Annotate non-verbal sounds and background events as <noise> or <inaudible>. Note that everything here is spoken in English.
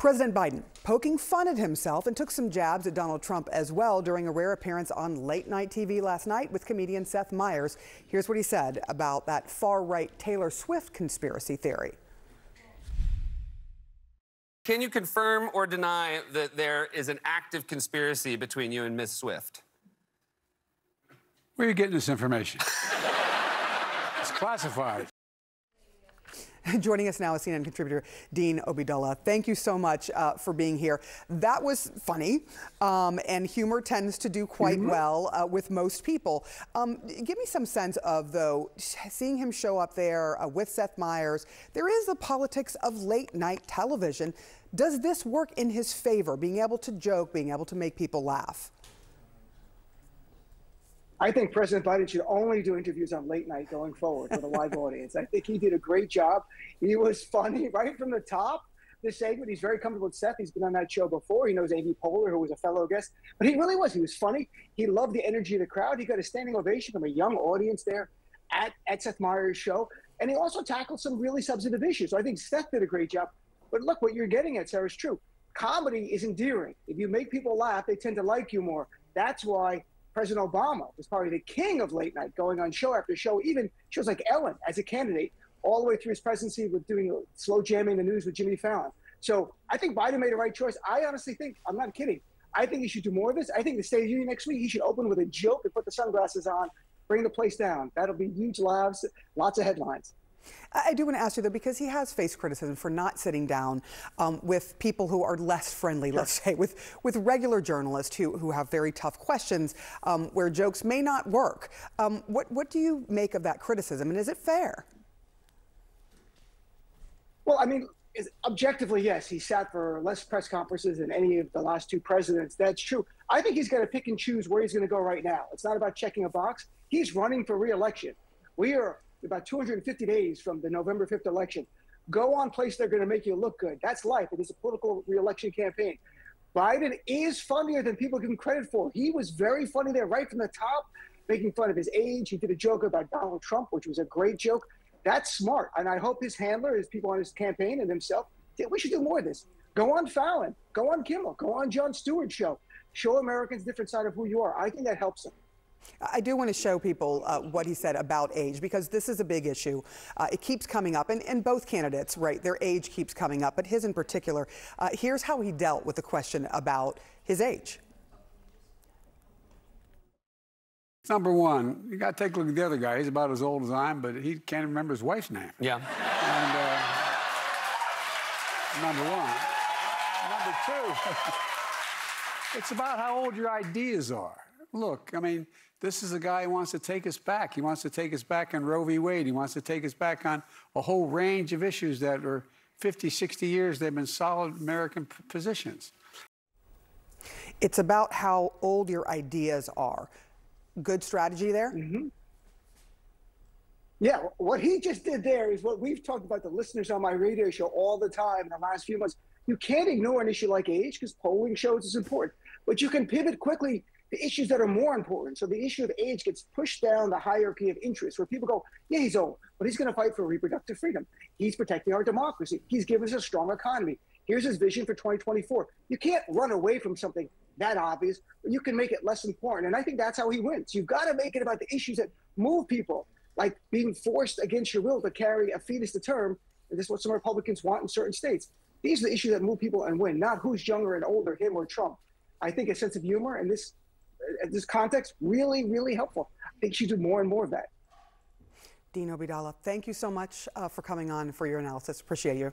President Biden poking fun at himself and took some jabs at Donald Trump as well during a rare appearance on late night TV last night with comedian Seth Meyers. Here's what he said about that far right Taylor Swift conspiracy theory. Can you confirm or deny that there is an active conspiracy between you and Miss Swift? Where are you getting this information? <laughs> it's classified. <laughs> Joining us now is CNN contributor Dean Obeidallah. Thank you so much uh, for being here. That was funny, um, and humor tends to do quite mm -hmm. well uh, with most people. Um, give me some sense of, though, seeing him show up there uh, with Seth Meyers, there is the politics of late night television. Does this work in his favor, being able to joke, being able to make people laugh? I think President Biden should only do interviews on late night going forward with a live audience. I think he did a great job. He was funny <laughs> right from the top. This segment, he's very comfortable with Seth. He's been on that show before. He knows Amy Poehler, who was a fellow guest, but he really was. He was funny. He loved the energy of the crowd. He got a standing ovation from a young audience there at, at Seth Meyers' show. And he also tackled some really substantive issues. So I think Seth did a great job. But look, what you're getting at, Sarah, is true. Comedy is endearing. If you make people laugh, they tend to like you more. That's why President Obama was probably the king of late night, going on show after show, even shows like Ellen as a candidate, all the way through his presidency with doing slow jamming the news with Jimmy Fallon. So I think Biden made the right choice. I honestly think, I'm not kidding, I think he should do more of this. I think the State of the Union next week, he should open with a joke and put the sunglasses on, bring the place down. That'll be huge laughs, lots of headlines. I do want to ask you, though, because he has faced criticism for not sitting down um, with people who are less friendly, let's say, with, with regular journalists who, who have very tough questions um, where jokes may not work. Um, what, what do you make of that criticism, and is it fair? Well, I mean, objectively, yes, he sat for less press conferences than any of the last two presidents. That's true. I think he's going to pick and choose where he's going to go right now. It's not about checking a box. He's running for reelection. We are about 250 days from the November 5th election. Go on place they're going to make you look good. That's life. It is a political reelection campaign. Biden is funnier than people give him credit for. He was very funny there right from the top, making fun of his age. He did a joke about Donald Trump, which was a great joke. That's smart. And I hope his handler, his people on his campaign and himself, we should do more of this. Go on Fallon, go on Kimmel, go on Jon Stewart show. Show Americans a different side of who you are. I think that helps them. I do want to show people uh, what he said about age because this is a big issue. Uh, it keeps coming up, and, and, both candidates, right, their age keeps coming up, but his in particular. Uh, here's how he dealt with the question about his age. Number one, you got to take a look at the other guy. He's about as old as I am, but he can't remember his wife's name. Yeah. And uh, number one. Number two, <laughs> it's about how old your ideas are. Look, I mean, this is a guy who wants to take us back. He wants to take us back on Roe v. Wade. He wants to take us back on a whole range of issues that are 50, 60 years, they've been solid American positions. It's about how old your ideas are. Good strategy there? Mm -hmm. Yeah, what he just did there is what we've talked about the listeners on my radio show all the time in the last few months. You can't ignore an issue like age because polling shows it's important, but you can pivot quickly the issues that are more important. So the issue of age gets pushed down the hierarchy of interest where people go, yeah, he's old, but he's going to fight for reproductive freedom. He's protecting our democracy. He's giving us a strong economy. Here's his vision for 2024. You can't run away from something that obvious, but you can make it less important. And I think that's how he wins. You've got to make it about the issues that move people, like being forced against your will to carry a fetus to term. And this is what some Republicans want in certain states. These are the issues that move people and win, not who's younger and older, him or Trump. I think a sense of humor and this this context really, really helpful. I think she do more and more of that. Dean Obeidallah, thank you so much uh, for coming on for your analysis. Appreciate you.